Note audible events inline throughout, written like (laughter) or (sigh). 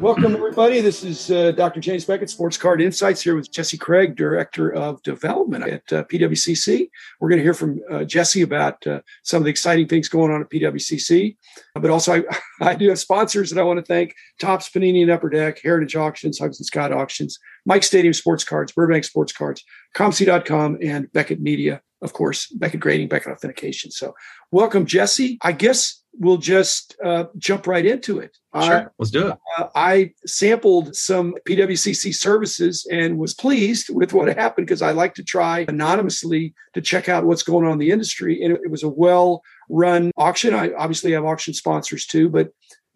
Welcome, everybody. This is uh, Dr. James Beckett, Sports Card Insights, here with Jesse Craig, Director of Development at uh, PWCC. We're going to hear from uh, Jesse about uh, some of the exciting things going on at PWCC. But also, I, (laughs) I do have sponsors that I want to thank Topps Panini and Upper Deck, Heritage Auctions, Huggins and Scott Auctions, Mike Stadium Sports Cards, Burbank Sports Cards, COMC.com, and Beckett Media, of course, Beckett Grading, Beckett Authentication. So, welcome, Jesse. I guess we'll just uh, jump right into it. Sure, uh, let's do it. Uh, I sampled some PWCC services and was pleased with what happened because I like to try anonymously to check out what's going on in the industry. And it, it was a well run auction. I obviously have auction sponsors too, but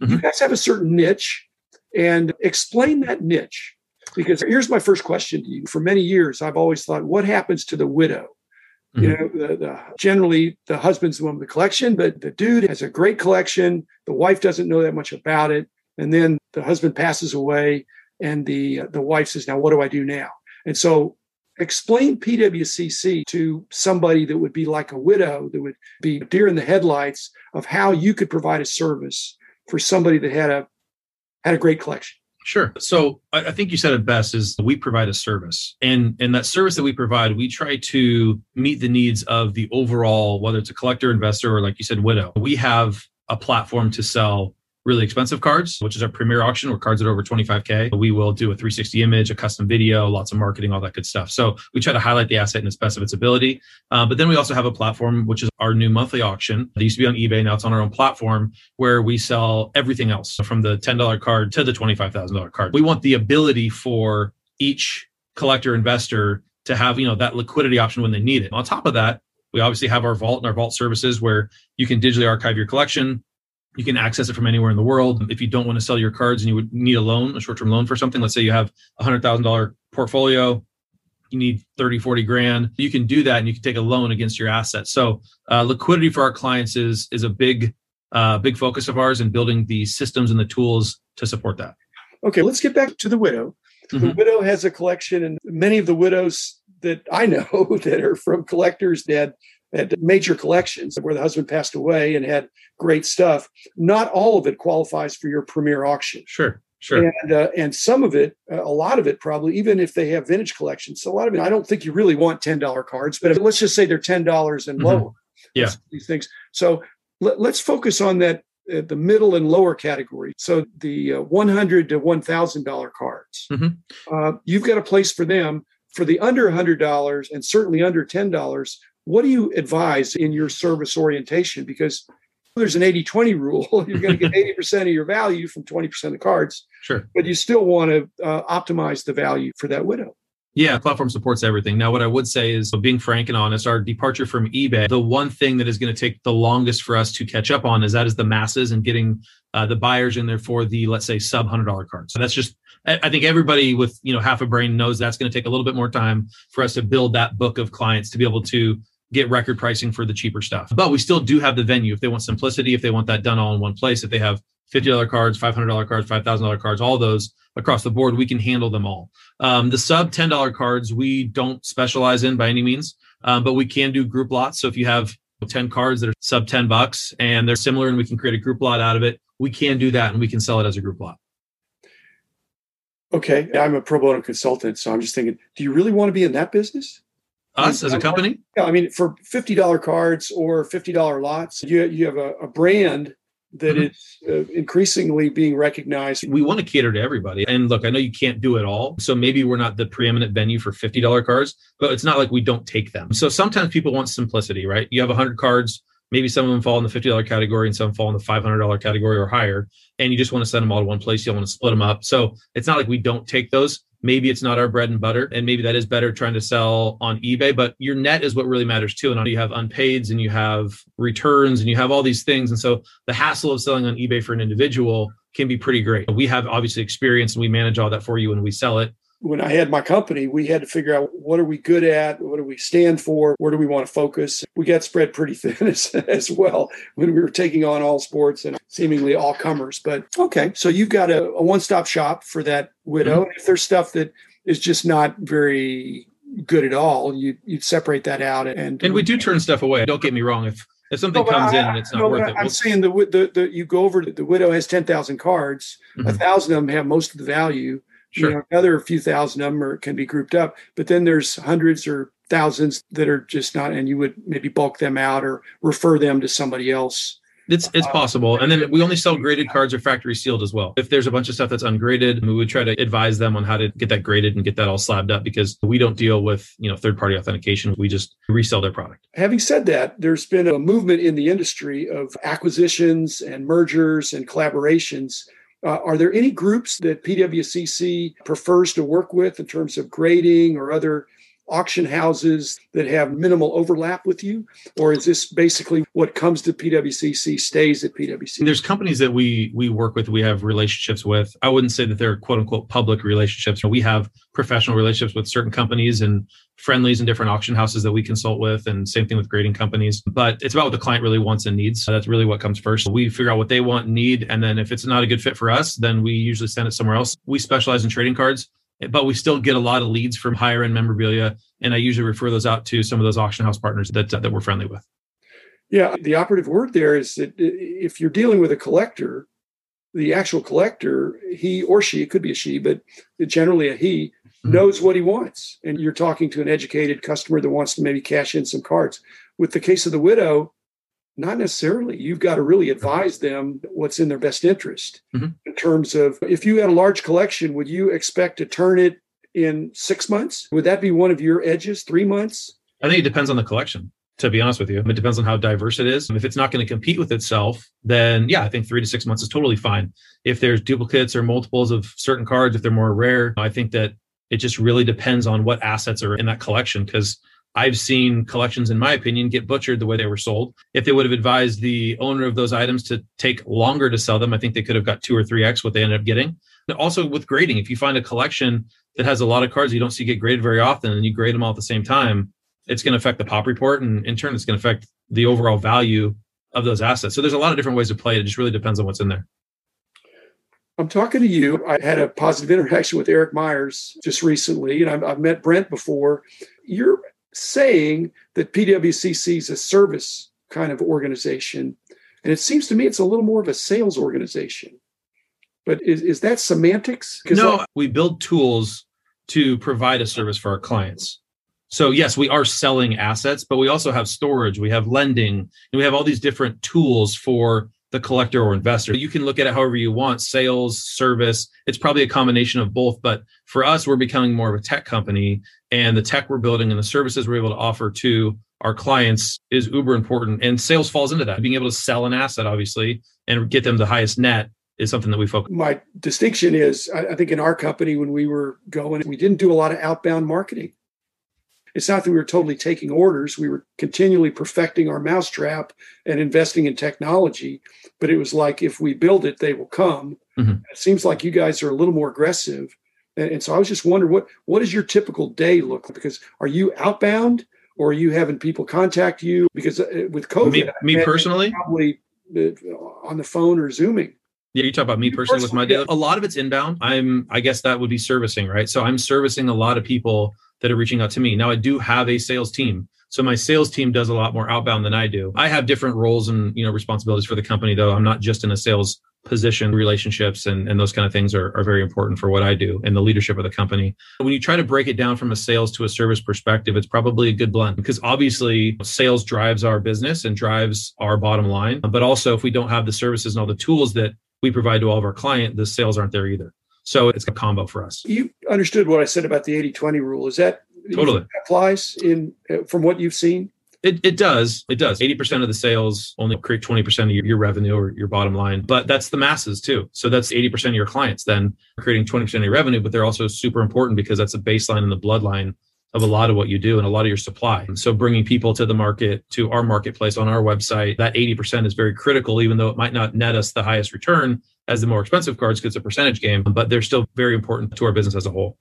mm-hmm. you guys have a certain niche and explain that niche. Because here's my first question to you. For many years, I've always thought, what happens to the widow? Mm-hmm. You know, the, the, generally the husband's the one with the collection, but the dude has a great collection. The wife doesn't know that much about it, and then the husband passes away, and the the wife says, "Now, what do I do now?" And so, explain PWCC to somebody that would be like a widow, that would be deer in the headlights of how you could provide a service for somebody that had a had a great collection. Sure. So I think you said it best is we provide a service. And and that service that we provide, we try to meet the needs of the overall, whether it's a collector, investor, or like you said, widow. We have a platform to sell really expensive cards, which is our premier auction where cards that are over 25K. We will do a 360 image, a custom video, lots of marketing, all that good stuff. So we try to highlight the asset in its best of its ability. Uh, but then we also have a platform, which is our new monthly auction. It used to be on eBay. Now it's on our own platform where we sell everything else from the $10 card to the $25,000 card. We want the ability for each collector investor to have, you know, that liquidity option when they need it. On top of that, we obviously have our vault and our vault services where you can digitally archive your collection you can access it from anywhere in the world. If you don't want to sell your cards and you would need a loan, a short term loan for something, let's say you have a $100,000 portfolio, you need 30, 40 grand, you can do that and you can take a loan against your assets. So uh, liquidity for our clients is, is a big, uh, big focus of ours and building the systems and the tools to support that. Okay, let's get back to the widow. Mm-hmm. The widow has a collection, and many of the widows that I (laughs) know that are from collectors that had major collections where the husband passed away and had great stuff. Not all of it qualifies for your premier auction. Sure. Sure. And uh, and some of it, uh, a lot of it probably, even if they have vintage collections, a lot of it, I don't think you really want ten dollar cards, but if, let's just say they're ten dollars and mm-hmm. lower. Yeah. These things. So let, us focus on that uh, the middle and lower category. So the uh, one hundred to one thousand dollar cards. Mm-hmm. Uh, you've got a place for them. For the under hundred dollars and certainly under ten dollars, what do you advise in your service orientation? Because there's an 80 20 rule. (laughs) You're going to get 80% of your value from 20% of the cards. Sure. But you still want to uh, optimize the value for that widow. Yeah, platform supports everything. Now, what I would say is, being frank and honest, our departure from eBay, the one thing that is going to take the longest for us to catch up on is that is the masses and getting uh, the buyers in there for the, let's say, sub hundred dollar cards. So that's just, I think everybody with you know half a brain knows that's going to take a little bit more time for us to build that book of clients to be able to get record pricing for the cheaper stuff. But we still do have the venue if they want simplicity, if they want that done all in one place, if they have $50 cards, $500 cards, $5,000 cards, all those across the board, we can handle them all. Um, the sub $10 cards, we don't specialize in by any means, um, but we can do group lots. So if you have 10 cards that are sub 10 bucks and they're similar and we can create a group lot out of it, we can do that and we can sell it as a group lot. Okay. I'm a pro bono consultant. So I'm just thinking, do you really want to be in that business? Us as a company? Yeah, I mean, for fifty dollar cards or fifty dollar lots, you you have a, a brand that mm-hmm. is uh, increasingly being recognized. We want to cater to everybody. And look, I know you can't do it all. So maybe we're not the preeminent venue for $50 cards, but it's not like we don't take them. So sometimes people want simplicity, right? You have 100 cards, maybe some of them fall in the $50 category and some fall in the $500 category or higher. And you just want to send them all to one place. You don't want to split them up. So it's not like we don't take those maybe it's not our bread and butter and maybe that is better trying to sell on eBay but your net is what really matters too and you have unpaids and you have returns and you have all these things and so the hassle of selling on eBay for an individual can be pretty great. We have obviously experience and we manage all that for you when we sell it when I had my company, we had to figure out what are we good at, what do we stand for, where do we want to focus. We got spread pretty (laughs) thin as, as well when we were taking on all sports and seemingly all comers. But okay, so you've got a, a one stop shop for that widow. Mm-hmm. If there's stuff that is just not very good at all, you you'd separate that out and and we do turn stuff away. Don't get me wrong. If If something no, comes I, in and it's not no, worth it, I'm we'll... saying the, the the you go over the widow has ten thousand cards, mm-hmm. a thousand of them have most of the value. Sure. You know, another few thousand of them are, can be grouped up, but then there's hundreds or thousands that are just not, and you would maybe bulk them out or refer them to somebody else. It's it's uh, possible. And then we only sell graded cards or factory sealed as well. If there's a bunch of stuff that's ungraded, we would try to advise them on how to get that graded and get that all slabbed up because we don't deal with, you know, third party authentication. We just resell their product. Having said that, there's been a movement in the industry of acquisitions and mergers and collaborations. Uh, are there any groups that PWCC prefers to work with in terms of grading or other auction houses that have minimal overlap with you? Or is this basically what comes to PWCC stays at PWCC? There's companies that we we work with, we have relationships with. I wouldn't say that they're quote unquote public relationships. We have professional relationships with certain companies and friendlies and different auction houses that we consult with, and same thing with grading companies. But it's about what the client really wants and needs. So that's really what comes first. We figure out what they want and need. And then if it's not a good fit for us, then we usually send it somewhere else. We specialize in trading cards but we still get a lot of leads from higher end memorabilia. And I usually refer those out to some of those auction house partners that, uh, that we're friendly with. Yeah, the operative word there is that if you're dealing with a collector, the actual collector, he or she, it could be a she, but generally a he, mm-hmm. knows what he wants. And you're talking to an educated customer that wants to maybe cash in some cards. With the case of the widow, not necessarily. You've got to really advise them what's in their best interest mm-hmm. in terms of if you had a large collection, would you expect to turn it in six months? Would that be one of your edges, three months? I think it depends on the collection, to be honest with you. It depends on how diverse it is. If it's not going to compete with itself, then yeah, I think three to six months is totally fine. If there's duplicates or multiples of certain cards, if they're more rare, I think that it just really depends on what assets are in that collection because I've seen collections, in my opinion, get butchered the way they were sold. If they would have advised the owner of those items to take longer to sell them, I think they could have got two or three X what they ended up getting. Also, with grading, if you find a collection that has a lot of cards you don't see get graded very often and you grade them all at the same time, it's going to affect the pop report. And in turn, it's going to affect the overall value of those assets. So there's a lot of different ways to play it. It just really depends on what's in there. I'm talking to you. I had a positive interaction with Eric Myers just recently, and I've, I've met Brent before. You're saying that PWCC is a service kind of organization. And it seems to me it's a little more of a sales organization. But is, is that semantics? No, I- we build tools to provide a service for our clients. So yes, we are selling assets, but we also have storage, we have lending, and we have all these different tools for the collector or investor. You can look at it however you want sales, service. It's probably a combination of both. But for us, we're becoming more of a tech company. And the tech we're building and the services we're able to offer to our clients is uber important. And sales falls into that. Being able to sell an asset, obviously, and get them the highest net is something that we focus. My distinction is, I think in our company when we were going, we didn't do a lot of outbound marketing it's not that we were totally taking orders. We were continually perfecting our mousetrap and investing in technology. But it was like, if we build it, they will come. Mm-hmm. It seems like you guys are a little more aggressive. And, and so I was just wondering, what what does your typical day look like? Because are you outbound or are you having people contact you? Because uh, with COVID, me, me personally, probably uh, on the phone or Zooming. Yeah, you talk about me personally with my day. A lot of it's inbound. I'm, I guess that would be servicing, right? So I'm servicing a lot of people that are reaching out to me. Now I do have a sales team. So my sales team does a lot more outbound than I do. I have different roles and you know responsibilities for the company though. I'm not just in a sales position relationships and, and those kind of things are, are very important for what I do and the leadership of the company. When you try to break it down from a sales to a service perspective, it's probably a good blend because obviously sales drives our business and drives our bottom line. But also if we don't have the services and all the tools that we provide to all of our client, the sales aren't there either. So it's a combo for us. You understood what I said about the 80 20 rule. Is that totally applies in uh, from what you've seen? It, it does. It does. 80% of the sales only create 20% of your, your revenue or your bottom line. But that's the masses too. So that's 80% of your clients then creating 20% of your revenue, but they're also super important because that's a baseline in the bloodline of a lot of what you do and a lot of your supply. So bringing people to the market, to our marketplace on our website, that 80% is very critical, even though it might not net us the highest return as the more expensive cards because it's a percentage game, but they're still very important to our business as a whole.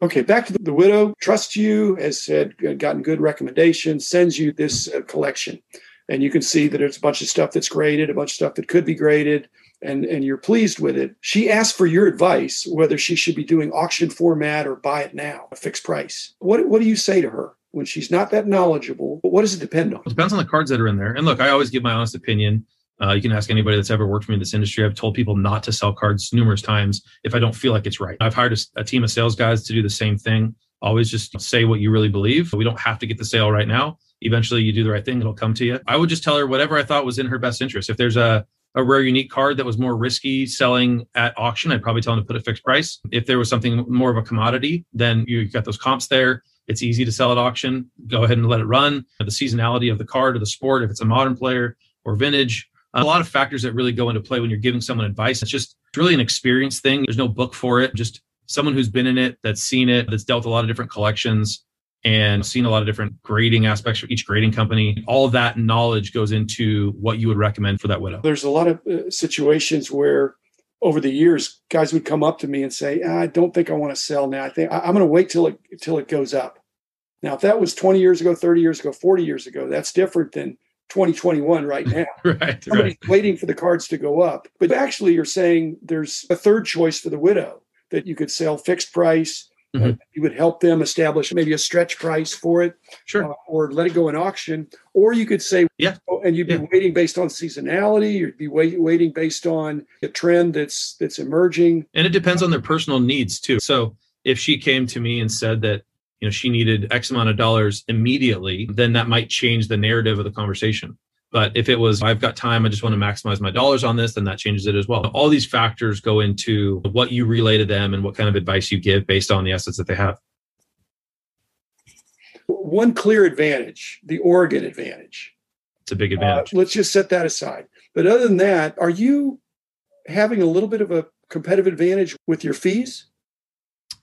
Okay, back to the, widow. Trusts you, has said, gotten good recommendations, sends you this uh, collection. And you can see that there's a bunch of stuff that's graded, a bunch of stuff that could be graded, and, and you're pleased with it. She asked for your advice whether she should be doing auction format or buy it now, a fixed price. What, what do you say to her? when she's not that knowledgeable, what does it depend on? It depends on the cards that are in there. And look, I always give my honest opinion. Uh, you can ask anybody that's ever worked for me in this industry. I've told people not to sell cards numerous times if I don't feel like it's right. I've hired a, a team of sales guys to do the same thing. Always just say what you really believe. We don't have to get the sale right now. Eventually, you do the right thing, it'll come to you. I would just tell her whatever I thought was in her best interest. If there's a a rare unique card that was more risky selling at auction, I'd probably tell them to put a fixed price. If there was something more of a commodity, then you got those comps there. It's easy to sell at auction. Go ahead and let it run. The seasonality of the card or the sport, if it's a modern player or vintage, a lot of factors that really go into play when you're giving someone advice. It's just it's really an experience thing. There's no book for it. Just someone who's been in it, that's seen it, that's dealt a lot of different collections and seen a lot of different grading aspects for each grading company. All of that knowledge goes into what you would recommend for that widow. There's a lot of uh, situations where over the years, guys would come up to me and say, I don't think I want to sell now. I think I'm going to wait till it till it goes up. Now, if that was 20 years ago, 30 years ago, 40 years ago, that's different than 2021 right now. (laughs) right. Somebody's right. waiting for the cards to go up. But actually, you're saying there's a third choice for the widow that you could sell fixed price. Uh, mm-hmm. Uh, you would help them establish maybe a stretch price for it, sure, uh, or let it go in auction. Or you could say, yeah, oh, and you'd be yeah. waiting based on seasonality. You'd be wait, waiting based on a trend that's that's emerging. And it depends on their personal needs too. So if she came to me and said that you know she needed x amount of dollars immediately then that might change the narrative of the conversation but if it was i've got time i just want to maximize my dollars on this then that changes it as well. All these factors go into what you relay to them and what kind of advice you give based on the assets that they have. One clear advantage the Oregon advantage. It's a big advantage. uh, let's just set that aside. But other than that are you having a little bit of a competitive advantage with your fees?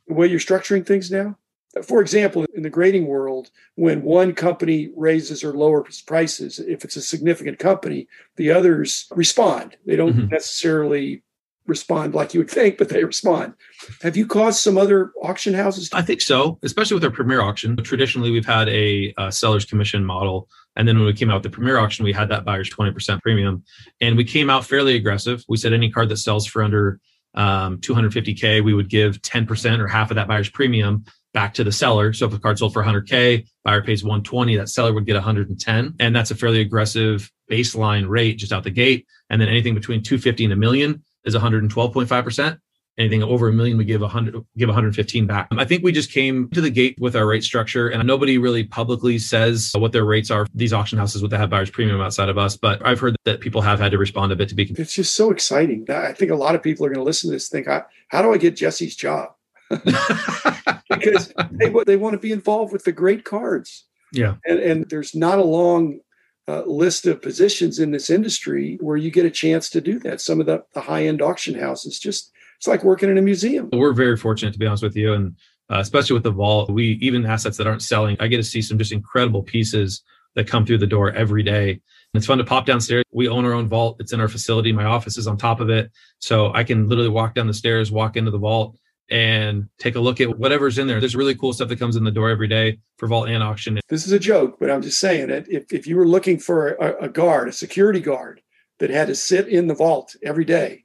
The way you're structuring things now for example, in the grading world, when one company raises or lowers prices, if it's a significant company, the others respond. They don't mm-hmm. necessarily respond like you would think, but they respond. Have you caused some other auction houses? To- I think so, especially with our premier auction. Traditionally, we've had a, a, seller's commission model. And then when we came out with the premier auction, we had that buyer's 20% premium. And we came out fairly aggressive. We said any card that sells for under um, 250K, we would give 10% or half of that buyer's premium back to the seller. So if a card sold for 100K, buyer pays 120, that seller would get 110. And that's a fairly aggressive baseline rate just out the gate. And then anything between 250 and a million is 112.5%. Anything over a million, we give 100, give 115 back. I think we just came to the gate with our rate structure, and nobody really publicly says what their rates are. These auction houses would have buyers premium outside of us, but I've heard that people have had to respond a bit to be. It's just so exciting. I think a lot of people are going to listen to this. Think, how do I get Jesse's job? (laughs) because they, they want to be involved with the great cards. Yeah. And, and there's not a long uh, list of positions in this industry where you get a chance to do that. Some of the, the high end auction houses just, it's like working in a museum. We're very fortunate to be honest with you. And uh, especially with the vault, we even assets that aren't selling, I get to see some just incredible pieces that come through the door every day. And it's fun to pop downstairs. We own our own vault. It's in our facility. My office is on top of it. So I can literally walk down the stairs, walk into the vault, and take a look at whatever's in there. There's really cool stuff that comes in the door every day for vault and auction. This is a joke, but I'm just saying that if, if you were looking for a, a guard, a security guard that had to sit in the vault every day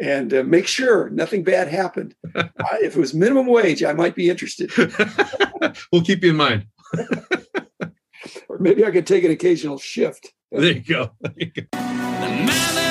and uh, make sure nothing bad happened, (laughs) if it was minimum wage, I might be interested. (laughs) we'll keep you in mind. (laughs) or maybe I could take an occasional shift. There you go. There you go.